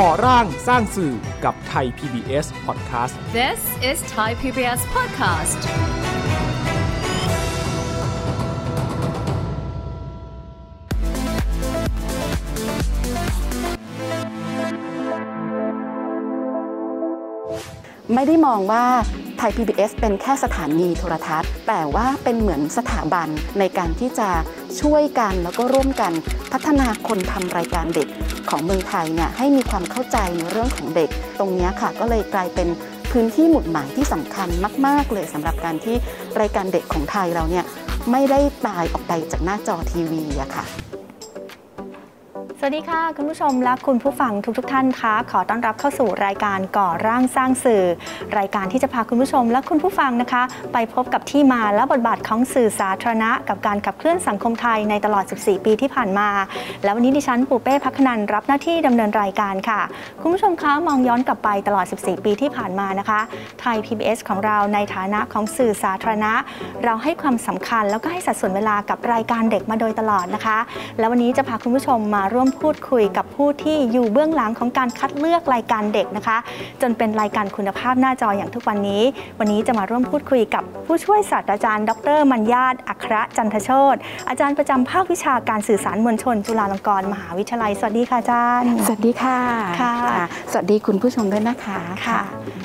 ก่อร่างสร้างสื่อกับไทย PBS Podcast This is Thai PBS Podcast ไม่ได้มองว่าไทย PBS เป็นแค่สถานีโทรทัศน์ แต่ว่าเป็นเหมือนสถาบันในการที่จะช่วยกันแล้วก็ร่วมกันพัฒนาคนทำรายการเด็กของเมืองไทยเนี่ยให้มีความเข้าใจในเรื่องของเด็ก ตรงนี้ค่ะก็เลยกลายเป็นพื้นที่หมุดหมายที่สำคัญมาก ๆ เลยสำหรับการที่รายการเด็กของไทยเราเนี่ยไม่ได้ตายออกไปจากหน้าจอทีวีอะค่ะ สวัสดีค่ะ คุณผู้ชมและคุณผู้ฟังทุกๆทท่านคะขอต้อนรับเข้าสู่รายการก่อร่างสร้างสื่อ รายการที่จะพาคุณผู้ชมและคุณผู้ฟังนะคะ ไปพบกับที่มาและบทบาทของสื่อสาธารณะ กับการขับเคลื่อนสังคมไทยในตลอด 14 ปีที่ผ่านมา แล้ววันนี้ดิฉันปูเป้พักนันรับหน้าที่ดำเนินรายการค่ะ คุณผู้ชมคะมองย้อนกลับไปตลอด 14 ปีที่ผ่านมานะคะไทย PBS ของเราในฐานะของสื่อสาธารณะ เราให้ความสำคัญแล้วก็ให้สัดส่วนเวลากับรายการเด็กมาโดยตลอดนะคะ แล้ววันนี้จะพาคุณผู้ชมมาร่วมพูดคุยกับผู้ที่อยู่เบื้องหลังของการคัดเลือกรายการเด็กนะคะ จนเป็นรายการคุณภาพหน้าจออย่างทุกวันนี้ วันนี้จะมาร่วมพูดคุยกับผู้ช่วยศาสตราจารย์ ดรมัญญาตอัครจันทโชตอาจารย์ประจำภาควิชาการสื่อสารมวลชน จุฬาลงกรณ์มหาวิทยาลัย สวัสดีค่ะอาจารย์ สวัสดีค่ะค่ะ สวัสดีคุณผู้ชมด้วยนะคะค่ะ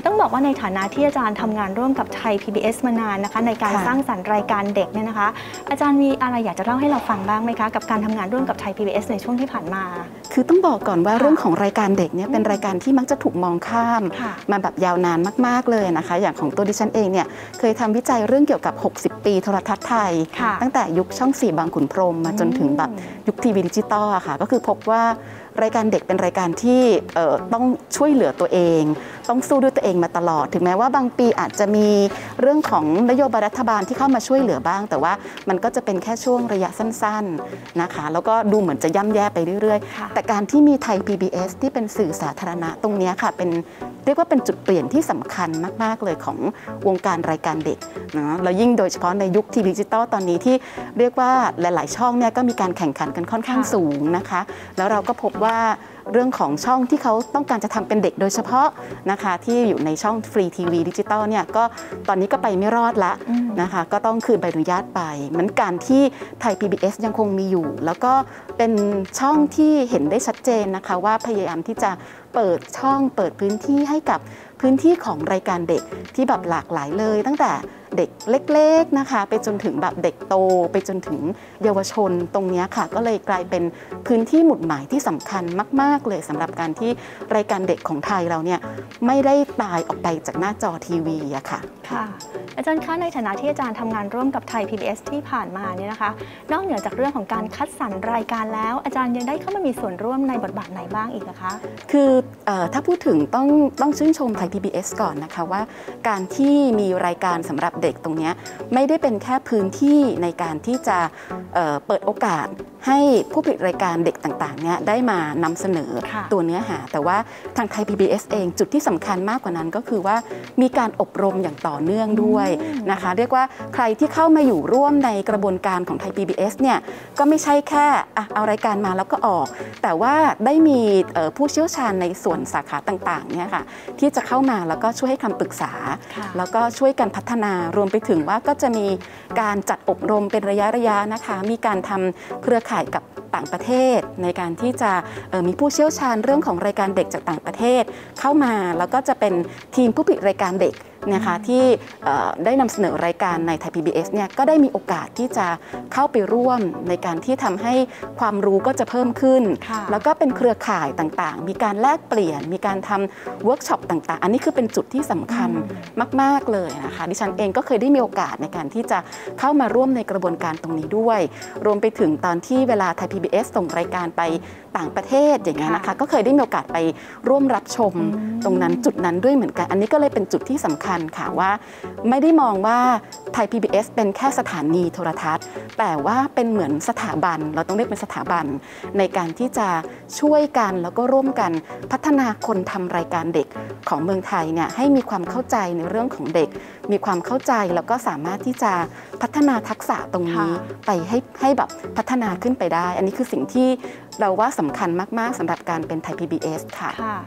ต้องบอกว่าในฐานะที่อาจารย์ทำงานร่วมกับไทย PBS มานานนะคะ ในการค่ะสร้างสรรค์รายการเด็กเนี่ยนะคะ อาจารย์มีอะไรอยากจะเล่าให้เราฟังบ้างไหมคะ กับการทำงานร่วมกับไทย PBS ในช่วงที่ผ่านมา คือต้องบอกก่อนว่าค่ะเรื่องของรายการเด็กเนี่ยเป็นรายการที่มักจะถูกมองข้ามค่ะมาแบบยาวนานมาก ๆเลยนะคะ อย่างของตัวดิฉันเองเนี่ยเคยทำวิจัยเรื่องเกี่ยวกับ 60 ปีโทรทัศน์ไทยค่ะตั้งแต่ยุคช่อง4บางขุนพรหมมาจนถึงแบบยุคทีวีดิจิตอลอะค่ะ ก็คือพบว่ารายการเด็กเป็นรายการที่เอ่อต้องช่วยเหลือตัวเอง ต้องสู้ด้วยตัวเองมาตลอด ถึงแม้ว่าบางปีอาจจะมีเรื่องของนโยบายรัฐบาลที่เข้ามาช่วยเหลือบ้าง แต่ว่ามันก็จะเป็นแค่ช่วงระยะสั้นๆนะคะ แล้วก็ดูเหมือนจะย่ำแย่ไปเรื่อยค่ะๆแต่การที่มีไทย PBS ที่เป็นสื่อสาธารณะตรงเนี้ยค่ะเป็นเรียกว่าเป็นจุดเปลี่ยนที่สำคัญมาก ๆ เลยของวงการรายการเด็กนะแล้วยิ่งโดยเฉพาะในยุคทีวีดิจิตอลตอนนี้ที่เรียกว่าหลาย ๆ ช่องเนี่ยก็มีการแข่งขันกันค่อนข้างค่ะสูงนะคะ แล้วเราก็พบว่า เรื่องของช่องที่เขาต้องการจะทำเป็นเด็กโดยเฉพาะนะคะที่อยู่ในช่องฟรีทีวีดิจิตอลเนี่ยก็ตอนนี้ก็ไปไม่รอดละอืมนะคะก็ต้องคืนใบอนุญาตไปเหมือนการที่ไทย PBS ยังคงมีอยู่ แล้วก็เป็นช่องที่เห็นได้ชัดเจนนะคะว่าพยายามที่จะเปิดช่องเปิดพื้นที่ให้กับพื้นที่ของรายการเด็กที่แบบหลากหลายเลย ตั้งแต่ เด็กเล็กๆนะคะ ไปจนถึงแบบเด็กโต ไปจนถึงเยาวชนตรงเนี้ยค่ะ ก็เลยกลายเป็นพื้นที่หมุดหมายที่สำคัญมาก ๆ เลยสำหรับการที่รายการเด็กของไทยเราเนี่ยไม่ได้ตายออกไปจากหน้าจอทีวีอะค่ะค่ะ อาจารย์คะในฐานะที่อาจารย์ทำงานร่วมกับไทย PBS ที่ผ่านมาเนี่ยนะคะ นอกเหนือจากเรื่องของการคัดสรรรายการแล้ว อาจารย์ยังได้เข้ามามีส่วนร่วมในบทบาทไหนบ้างอีกนะคะ คือเออถ้าพูดถึงต้องต้องชื่นชมไทย PBS ก่อนนะคะว่า การที่มีรายการสำหรับเด็กตรงเนี้ยไม่ได้เป็นแค่พื้นที่ในการที่จะเอ่อเปิดโอกาสให้ผู้ผลิตรายการเด็กต่างๆเนี่ยได้มานำเสนอค่ะตัวเนื้อหา แต่ว่าทางไทย PBS เองจุดที่สำคัญมากกว่านั้นก็คือว่ามีการอบรมอย่างต่อเนื่องด้วยนะคะ เรียกว่าใครที่เข้ามาอยู่ร่วมในกระบวนการของไทย PBS เนี่ยก็ไม่ใช่แค่อะเอารายการมาแล้วก็ออก แต่ว่าได้มีเอ่อผู้เชี่ยวชาญในส่วนสาขาต่างๆเนี่ยค่ะที่จะเข้ามาแล้วก็ช่วยให้คำปรึกษาค่ะแล้วก็ช่วยกันพัฒนารวมไปถึงว่าก็จะมีการจัดอบรมเป็นระยะระยะๆนะคะ มีการทำเครือข่ายกับต่างประเทศ ในการที่จะมีผู้เชี่ยวชาญเรื่องของรายการเด็กจากต่างประเทศ เข้ามาแล้วก็จะเป็นทีมผู้ผลิตรายการเด็ก นะคะที่เอ่อได้นำเสนอรายการในไทย PBS เนี่ยก็ได้มีโอกาสที่จะเข้าไปร่วมในการที่ทำให้ความรู้ก็จะเพิ่มขึ้นค่ะแล้วก็เป็นเครือข่ายต่างๆ มีการแลกเปลี่ยน มีการทำเวิร์กช็อปต่างๆ อันนี้คือเป็นจุดที่สำคัญมาก ๆ เลยนะคะ ดิฉันเองก็เคยได้มีโอกาสในการที่จะเข้ามาร่วมในกระบวนการตรงนี้ด้วย รวมไปถึงตอนที่เวลาไทย PBS ส่งรายการไปต่างประเทศอย่างเงี้ยนะคะค่ะก็เคยได้มีโอกาสไปร่วมรับชมอืมตรงนั้นจุดนั้นด้วยเหมือนกัน อันนี้ก็เลยเป็นจุดที่สำคัญค่ะว่า ไม่ได้มองว่าไทย PBS เป็นแค่สถานีโทรทัศน์ แต่ว่าเป็นเหมือนสถาบัน เราต้องเรียกเป็นสถาบัน ในการที่จะช่วยกันแล้วก็ร่วมกันพัฒนาคนทำรายการเด็กของเมืองไทยเนี่ยให้มีความเข้าใจในเรื่องของเด็ก มีความเข้าใจแล้วก็สามารถที่จะพัฒนาทักษะตรงนี้ค่ะไปให้ให้แบบพัฒนาขึ้นไปได้ อันนี้คือสิ่งที่ เราว่าสำคัญมาก ๆสำหรับการเป็นไทย PBS ค่ะค่ะ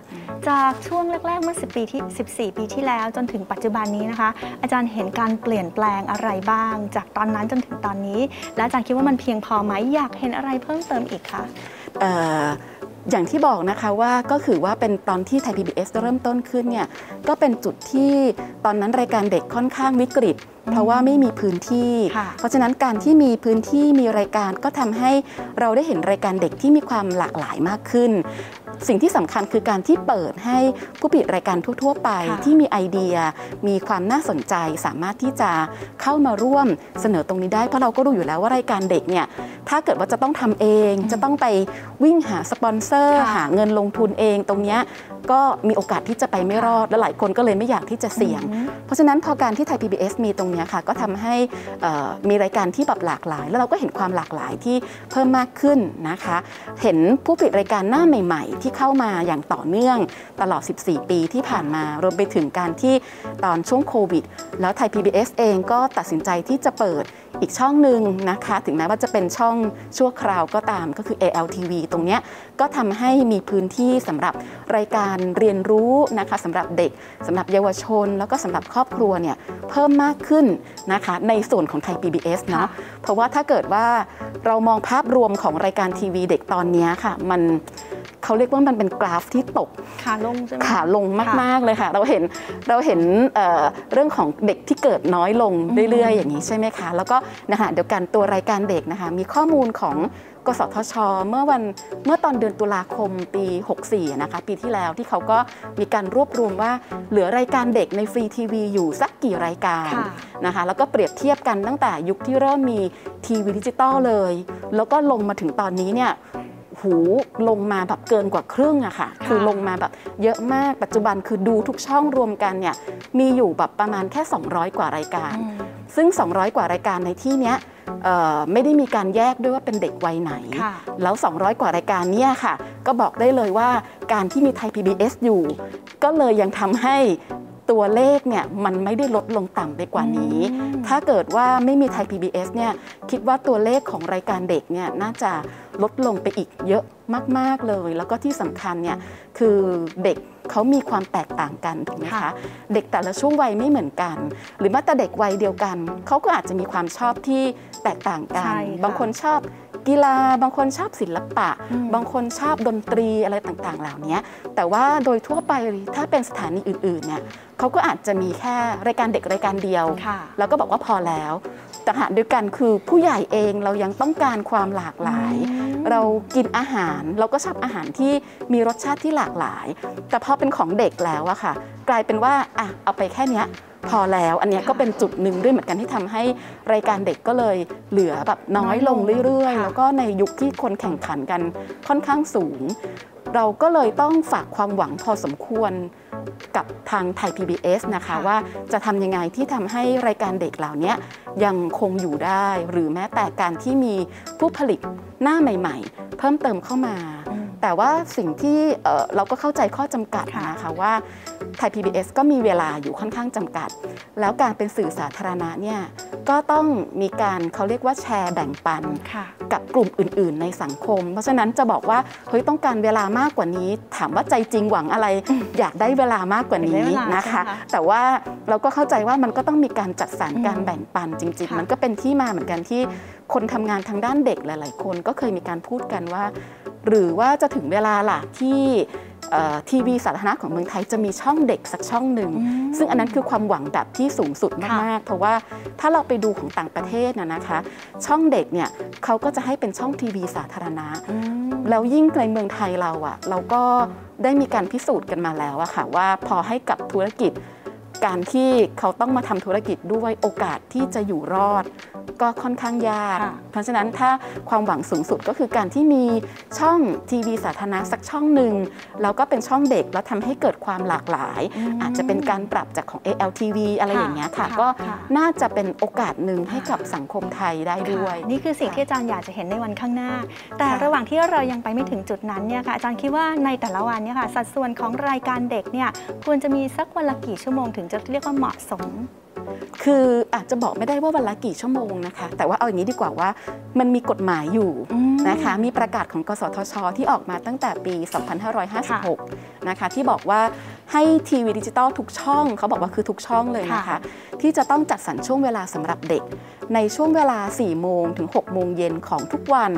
จากช่วงแรก ๆ เมื่อ 10 ปีที่ 14 ปีที่แล้วจนถึงปัจจุบันนี้นะคะ อาจารย์เห็นการเปลี่ยนแปลงอะไรบ้าง จากตอนนั้นจนถึงตอนนี้ และอาจารย์คิดว่ามันเพียงพอไหมอยากเห็นอะไรเพิ่มเติมอีกคะเอ่ออย่างที่บอกนะคะว่าก็คือว่าเป็นตอนที่ไทย PBS เริ่มต้นขึ้นเนี่ยก็เป็นจุดที่ตอนนั้นรายการเด็กค่อนข้างวิกฤต เพราะว่าไม่มีพื้นที่ค่ะเพราะฉะนั้นการที่มีพื้นที่มีรายการก็ทำให้เราได้เห็นรายการเด็กที่มีความหลากหลายมากขึ้น สิ่งที่สำคัญคือการที่เปิดให้ผู้ผลิตรายการทั่ว ๆ ไปค่ะที่มีไอเดียมีความน่าสนใจสามารถที่จะเข้ามาร่วมเสนอตรงนี้ได้ เพราะเราก็รู้อยู่แล้วว่ารายการเด็กเนี่ยถ้าเกิดว่าจะต้องทำเอง จะต้องไปวิ่งหาสปอนเซอร์ค่ะหาเงินลงทุนเองตรงเนี้ยก็มีโอกาสที่จะไปไม่รอดและหลายคนก็เลยไม่อยากที่จะเสี่ยงอืมเพราะฉะนั้นพอการที่ไทย PBS มีตรงเนี้ยค่ะ ก็ทำให้เอ่อมีรายการที่แบบหลากหลาย แล้วเราก็เห็นความหลากหลายที่เพิ่มมากขึ้นนะคะ เห็นผู้ผลิตรายการหน้าใหม่ ๆ ที่เข้ามาอย่างต่อเนื่องตลอด 14 ปีที่ผ่านมารวมไปถึงการที่ตอนช่วงโควิด แล้วไทย PBS เองก็ตัดสินใจที่จะเปิดอีกช่องหนึ่งนะคะ ถึงแม้ว่าจะเป็นช่องชั่วคราวก็ตามก็คือ ALTV ตรงนี้ก็ทำให้มีพื้นที่สำหรับรายการเรียนรู้นะคะสำหรับเด็กสำหรับเยาวชน แล้วก็สำหรับครอบครัวเนี่ยเพิ่มมากขึ้นนะคะในส่วนของไทย PBS เนาะเพราะว่าถ้าเกิดว่าเรามองภาพรวมของรายการทีวีเด็กตอนนี้ค่ะ มัน เขาเรียกว่ามันเป็นกราฟที่ตกขาลงใช่ไหมขาลงมากๆเลยค่ะ เราเห็นเราเห็นเอ่อเรื่องของเด็กที่เกิดน้อยลงเรื่อยๆ อย่างนี้ใช่ไหมคะ แล้วก็นะคะเดียวกันตัวรายการเด็กนะคะ มีข้อมูลของกสทช เมื่อวันเมื่อตอนเดือนตุลาคมปี 64 นะคะ ปีที่แล้วที่เขาก็มีการรวบรวมว่าเหลือรายการเด็กในฟรีทีวีอยู่สักกี่รายการค่ะนะคะ แล้วก็เปรียบเทียบกันตั้งแต่ยุคที่เริ่มมีทีวีดิจิตอลเลย แล้วก็ลงมาถึงตอนนี้เนี่ย หูลงมาแบบเกินกว่าครึ่งอะค่ะ คือลงมาแบบเยอะมากปัจจุบันคือดูทุกช่องรวมกันเนี่ยมีอยู่แบบประมาณแค่ 200 กว่ารายการอืมซึ่ง 200 กว่ารายการในที่เนี้ยเอ่อไม่ได้มีการแยกด้วยว่าเป็นเด็กวัยไหนค่ะแล้ว 200 กว่ารายการเนี่ยค่ะ ก็บอกได้เลยว่าการที่มีไทย PBS อยู่ ก็เลยยังทำให้ ตัวเลขเนี่ยมันไม่ได้ลดลงต่ำไปกว่านี้อืมถ้าเกิดว่าไม่มีไทย PBS เนี่ยคิดว่าตัวเลขของรายการเด็กเนี่ยน่าจะลดลงไปอีกเยอะมาก ๆ เลย แล้วก็ที่สำคัญเนี่ยคือเด็กเขามีความแตกต่างกันถูกไหมคะค่ะเด็กแต่ละช่วงวัยไม่เหมือนกัน หรือแม้แต่เด็กวัยเดียวกัน เขาก็อาจจะมีความชอบที่แตกต่างกัใช่นค่ะบางคนชอบ กีฬา บางคนชอบศิลปะอืมบางคนชอบดนตรีอะไรต่างๆ เหล่านี้แต่ว่าโดยทั่วไปถ้าเป็นสถานีอื่นๆเนี่ยเขาก็อาจจะมีแค่รายการเด็กรายการเดียวค่ะแล้วก็บอกว่าพอแล้วแต่หากเดียวกันคือผู้ใหญ่เองเรายังต้องการความหลากหลายอืมเรากินอาหารเราก็ชอบอาหารที่มีรสชาติที่หลากหลาย แต่พอเป็นของเด็กแล้วอะค่ะ กลายเป็นว่าอะเอาไปแค่เนี้ย พอแล้วอันเนี้ยก็เป็นจุดหนึ่งด้วยเหมือนกันที่ทำให้รายการเด็กก็เลยเหลือแบบน้อยลงเรื่อยๆค่ะแล้วก็ในยุคที่คนแข่งขันกันค่อนข้างสูง เราก็เลยต้องฝากความหวังพอสมควรกับทางไทย PBS นะคะค่ะว่าจะทำยังไงที่ทำให้รายการเด็กเหล่านี้ยังคงอยู่ได้ หรือแม้แต่การที่มีผู้ผลิตหน้าใหม่ ๆ เพิ่มเติมเข้ามาอืมแต่ว่าสิ่งที่เอ่อเราก็เข้าใจข้อจำกัดค่ะนะคะว่า ไทย PBS ก็มีเวลาอยู่ค่อนข้างจำกัด แล้วการเป็นสื่อสาธารณะเนี่ยก็ต้องมีการเขาเรียกว่าแชร์แบ่งปันค่ะกับกลุ่มอื่น ๆ ในสังคม เพราะฉะนั้นจะบอกว่าเฮ้ยต้องการเวลามากกว่านี้ ถามว่าใจจริงหวังอะไร อยากได้เวลามากกว่านี้อยากได้เวลานะคะใช่ไหมคะ แต่ว่าเราก็เข้าใจว่ามันก็ต้องมีการจัดสรรอืมการแบ่งปันจริงค่ะๆมันก็เป็นที่มาเหมือนกันที่คนทำงานทางด้านเด็กหลาย ๆ คนก็เคยมีการพูดกันว่า หรือว่าจะถึงเวลาล่ะที่เอ่อ ทีวีสาธารณะของเมืองไทยจะมีช่องเด็กสักช่องหนึ่งอืมซึ่งอันนั้นคือความหวังแบบที่สูงสุดค่ะมากๆ เพราะว่าถ้าเราไปดูของต่างประเทศนะนะคะ ช่องเด็กเนี่ยเขาก็จะให้เป็นช่องทีวีสาธารณะอืมแล้วยิ่งในเมืองไทยเราอะเราก็ได้มีการพิสูจน์กันมาแล้วอะค่ะว่าพอให้กับธุรกิจการที่เขาต้องมาทำธุรกิจด้วยโอกาสที่จะอยู่รอด ก็ค่อนข้างยากค่ะเพราะฉะนั้นถ้าความหวังสูงสุดก็คือการที่มีช่องทีวีสาธารณะสักช่องหนึ่งแล้วก็เป็นช่องเด็กแล้วทำให้เกิดความหลากหลายมอาจจะเป็นการปรับจากของ ALTV อะไรอย่างเงี้ยค่ะค่ะก็ค่ะน่าจะเป็นโอกาสหนึ่งให้กับสังคมไทยได้ด้วยค่ะนี่คือสิ่งที่อาจารย์อยากจะเห็นในวันข้างหน้า แต่ค่ะระหว่างที่เรายังไปไม่ถึงจุดนั้นเนี่ยค่ะอาจารย์คิดว่าในแต่ละวันเนี่ยค่ะสัดส่วนของรายการเด็กเนี่ยควรจะมีสักวันละกี่ชั่วโมงถึงจะเรียกว่าเหมาะสมคืออาจจะบอกไม่ได้ว่าวันละกี่ชั่วโมงนะคะ แต่ว่าเอาอย่างนี้ดีกว่าว่ามันมีกฎหมายอยู่อืมนะคะ มีประกาศของกสทช ที่ออกมาตั้งแต่ปี 2556 นะคะ ที่บอกว่าให้ทีวีดิจิตอลทุกช่อง เขาบอกว่าคือทุกช่องเลยนะคะค่ะที่จะต้องจัดสรรช่วงเวลาสำหรับเด็ก ในช่วงเวลา 4 โมงถึง 6 โมงเย็นของทุกวัน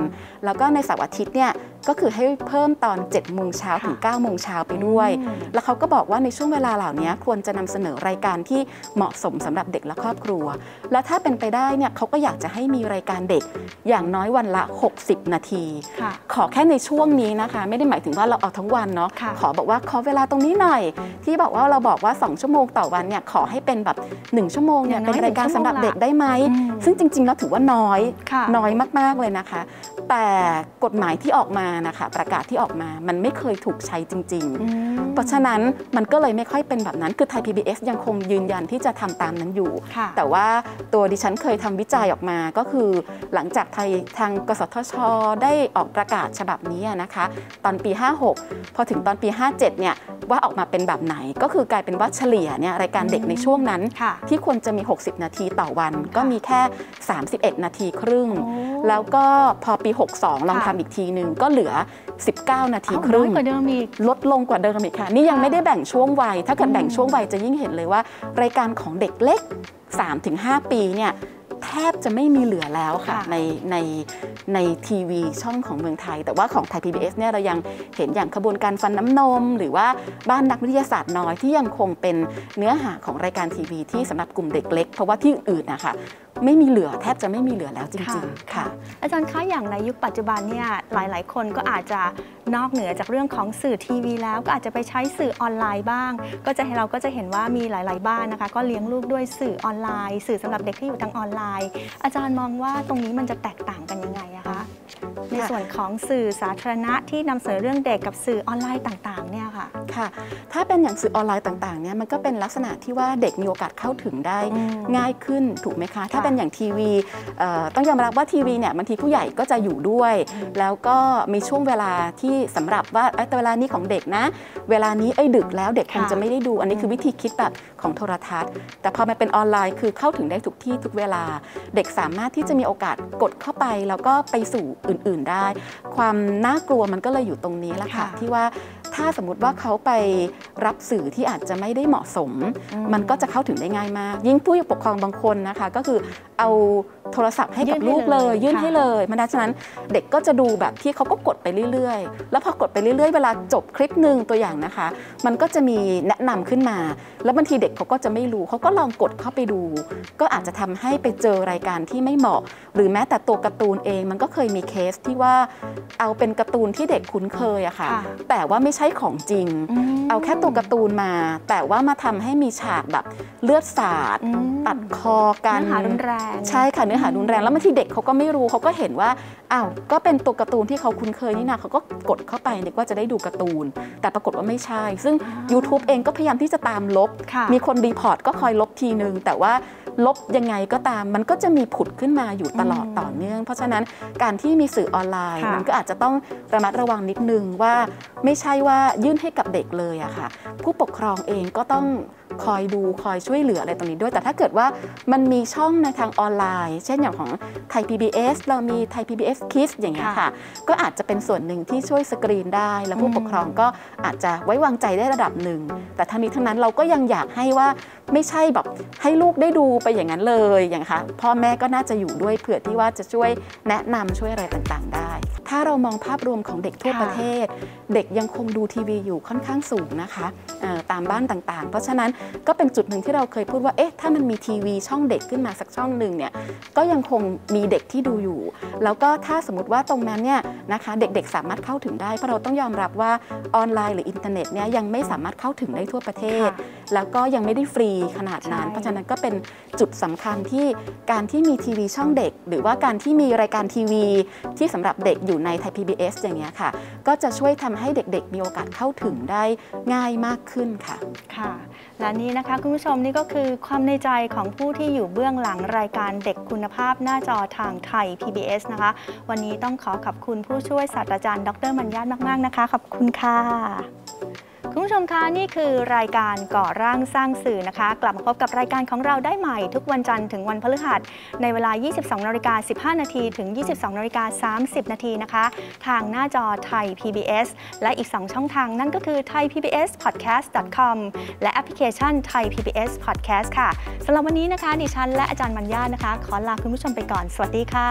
แล้วก็ในเสาร์อาทิตย์เนี่ยก็คือให้เพิ่มตอน 7 โมงเช้าถึง 9 โมงเช้าไปด้วยอืมแล้วเขาก็บอกว่าในช่วงเวลาเหล่านี้ควรจะนำเสนอรายการที่เหมาะสมสำหรับเด็กและครอบครัว และถ้าเป็นไปได้เนี่ยเขาก็อยากจะให้มีรายการเด็กอย่างน้อยวันละ 60 นาทีค่ะขอแค่ในช่วงนี้นะคะ ไม่ได้หมายถึงว่าเราเอาทั้งวันเนาะค่ะขอบอกว่าขอเวลาตรงนี้หน่อย ที่บอกว่าเราบอกว่า 2 ชั่วโมงต่อวันเนี่ยขอให้เป็นแบบ 1 ชั่วโมงเนี่ยอย่างน้เป็อยนรายการหนึ่งชั่สำวโมงหรับเด็กละได้ไหมอืมซึ่งจริง ๆ แล้วถือว่าน้อยค่ะน้อยมาก ๆ เลยนะคะ แต่กฎหมายที่ออกมานะคะ ประกาศที่ออกมามันไม่เคยถูกใช้จริงๆอืมเพราะฉะนั้นมันก็เลยไม่ค่อยเป็นแบบนั้น คือไทย PBS ยังคงยืนยันที่จะทำตามนั้นอยู่ค่ะแต่ว่าตัวดิฉันเคยทำวิจัยออกมาก็คือ หลังจากไทยทางกสทช ได้ออกประกาศฉบับนี้นะคะ ตอนปี 56 พอถึงตอนปี 57 เนี่ยว่าออกมาเป็นแบบไหนก็คือกลายเป็นว่าเฉลี่ยเนี่ยรายการเด็กในช่วงนั้นค่ะที่ควรจะมี 60 นาทีต่อวัน ก็มีแค่31 นาทีครึ่งโอ้แล้วก็พอปี 62 ลองค่ะทำอีกทีหนึ่งก็เหลือ 19 นาทีเอ้าครึ่งน้อยกว่าเดิมอีกลดลงกว่าเดิมอีกค่ะ นี่ยังค่ะไม่ได้แบ่งช่วงวัย ถ้าเกิดอืมแบ่งช่วงวัยจะยิ่งเห็นเลยว่า รายการของเด็กเล็ก 3-5 ปีเนี่ยแทบจะไม่มีเหลือแล้วค่ะค่ะในในในทีวีช่องของเมืองไทย แต่ว่าของไทย PBS เนี่ยเรายังเห็นอย่างขบวนการฟันน้ำนม หรือว่าบ้านนักวิทยาศาสตร์น้อยที่ยังคงเป็นเนื้อหาของรายการทีวีที่สำหรับกลุ่มเด็กเล็ก เพราะว่าที่อื่นๆนะคะ ไม่มีเหลือแทบจะไม่มีเหลือแล้วจริงๆค่ะ อาจารย์คะอย่างในยุคปัจจุบันเนี่ยหลายๆ คนก็อาจจะนอกเหนือจากเรื่องของสื่อทีวีแล้วก็อาจจะไปใช้สื่อออนไลน์บ้าง ก็จะให้เราก็จะเห็นว่ามีหลาย ๆ บ้านนะคะ ก็เลี้ยงลูกด้วยสื่อออนไลน์ สื่อสำหรับเด็กที่อยู่ทางออนไลน์ อาจารย์มองว่าตรงนี้มันจะแตกต่างกันยังไงอะคะในส่วนของสื่อสาธารณะที่นำเสนอเรื่องเด็กกับสื่อออนไลน์ต่าง ๆ เนี่ย ค่ะ ค่ะ ถ้าเป็นอย่างสื่อออนไลน์ต่างๆเนี่ยมันก็เป็นลักษณะที่ว่าเด็กมีโอกาสเข้าถึงได้อืมง่ายขึ้นถูกไหมคะ ถ้าค่ะเป็นอย่างทีวีเอ่อต้องยอมรับว่าทีวีเนี่ยบางทีผู้ใหญ่ก็จะอยู่ด้วย แล้วก็มีช่วงเวลาที่สำหรับว่าเอ้ยแต่เวลานี้ของเด็กนะ เวลานี้เอ้ยดึกแล้วเด็กคงค่ะจะไม่ได้ดู อันนี้คือวิธีคิดแบบของโทรทัศน์ แต่พอมันเป็นออนไลน์คือเข้าถึงได้ทุกที่ทุกเวลา เด็กสามารถที่จะมีโอกาสกดเข้าไปแล้วก็ไปสู่อื่น ๆได้ ความน่ากลัวมันก็เลยอยู่ตรงนี้แหละค่ะค่ะที่ว่า ถ้าสมมติว่าเขาไปรับสื่อที่อาจจะไม่ได้เหมาะสมอืมมันก็จะเข้าถึงได้ง่ายมาก ยิ่งผู้ปกครองบางคนนะคะ ก็คือเอาโทรศัพท์ให้กับยื่นให้ลูกเลยเลย ยื่นค่ะให้เลยมันดังนั้นเด็กก็จะดูแบบที่เขาก็กดไปเรื่อยๆ แล้วพอกดไปเรื่อยๆ เวลาจบคลิปหนึ่งตัวอย่างนะคะ มันก็จะมีแนะนำขึ้นมา แล้วบางทีเด็กเขาก็จะไม่รู้เขาก็ลองกดเข้าไปดู ก็อาจจะทำให้ไปเจอรายการที่ไม่เหมาะ หรือแม้แต่ตัวการ์ตูนเองมันก็เคยมีเคสที่ว่าเอาเป็นการ์ตูนที่เด็กคุ้นเคยอะค่ะค่ะแต่ว่าไม่ใช่ของจริงมเอาแค่ตัวการ์ตูนมา แต่ว่ามาทำให้มีฉากแบบเลือดสาดอืมตัดคอกันเนื้อหารุนแรงใช่ค่ะเนื้อหารุนแรงแล้วบางทีเด็กเขาก็ไม่รู้เขาก็เห็นว่าอ้าวก็เป็นตัวการ์ตูนที่เขาคุ้นเคยนี่นะเขาก็กดเข้าไปนึกว่าจะได้ดูการ์ตูน แต่ปรากฏว่าไม่ใช่ ซึ่ง YouTube เองก็พยายามที่จะตามลบค่ะมีคน report ก็คอยลบทีนึงแต่ว่า ลบยังไงก็ตาม มันก็จะมีผุดขึ้นมาอยู่ตลอดอืมต่อเนื่อง เพราะฉะนั้นการที่มีสื่อออนไลน์ค่ะมันก็อาจจะต้องระมัดระวังนิดนึงว่า ไม่ใช่ว่ายื่นให้กับเด็กเลยอะค่ะ ผู้ปกครองเองก็ต้อง คอยดูคอยช่วยเหลืออะไรตรงนี้ด้วย แต่ถ้าเกิดว่ามันมีช่องในทางออนไลน์ เช่นอย่างของไทย PBS เรามีไทย PBS Kids อย่างเงี้ยค่ะค่ะก็อาจจะเป็นส่วนหนึ่งที่ช่วยสกรีนได้ แล้วผู้อืมปกครองก็อาจจะไว้วางใจได้ระดับหนึ่ง แต่ทั้งนี้ทั้งนั้นเราก็ยังอยากให้ว่าไม่ใช่แบบให้ลูกได้ดูไปอย่างนั้นเลยอย่างค่ะพ่อแม่ก็น่าจะอยู่ด้วยเผื่อที่ว่าจะช่วยแนะนำช่วยอะไรต่างๆ ได้ ถ้าเรามองภาพรวมของเด็กทั่วค่ะประเทศ เด็กยังคงดูทีวีอยู่ค่อนข้างสูงนะคะเอ่อตามบ้านต่างๆ เพราะฉะนั้นก็เป็นจุดหนึ่งที่เราเคยพูดว่าเอ๊ะถ้ามันมีทีวีช่องเด็กขึ้นมาสักช่องหนึ่งเนี่ยก็ยังคงมีเด็กที่ดูอยู่ แล้วก็ถ้าสมมติว่าตรงนั้นเนี่ยนะคะเด็กๆ สามารถเข้าถึงได้เพราะเราต้องยอมรับว่าออนไลน์หรืออินเทอร์เน็ตเนี่ยยังไม่สามารถเข้าถึงได้ทั่วประเทศค่ะแล้วก็ยังไม่ได้ฟรีขนาดนั้นใช่เพราะฉะนั้นก็เป็นจุดสำคัญที่การที่มีทีวีช่องเด็ก หรือว่าการที่มีรายการทีวีที่สำหรับเด็กอยู่ในไทย PBS อย่างเงี้ยค่ะ ก็จะช่วยทำให้เด็กๆ มีโอกาสเข้าถึงได้ง่ายมากขึ้นค่ะ ค่ะ และนี่นะคะคุณผู้ชมนี่ก็คือความในใจของผู้ที่อยู่เบื้องหลังรายการเด็กคุณภาพหน้าจอทางไทย PBS นะคะ วันนี้ต้องขอขอบคุณผู้ช่วยศาสตราจารย์ ดรมัญญาตมาก ๆ นะคะ ขอบคุณค่ะ คุณผู้ชมคะนี่คือรายการก่อร่างสร้างสื่อนะคะ กลับมาพบกับรายการของเราได้ใหม่ ทุกวันจันทร์ถึงวันพฤหัสในเวลา 22นาฬิกา15 นาทีถึง 22นาฬิกา30 นาทีนะคะ ทางหน้าจอไทย PBS และอีก 2 ช่องทางนั่นก็คือ thaipbspodcast.com และแอปพลิเคชัน Thai PBS Podcast ค่ะสำหรับวันนี้นะคะ ดิฉันและอาจารย์มัญญานะคะ ขอลาคุณผู้ชมไปก่อน สวัสดีค่ะ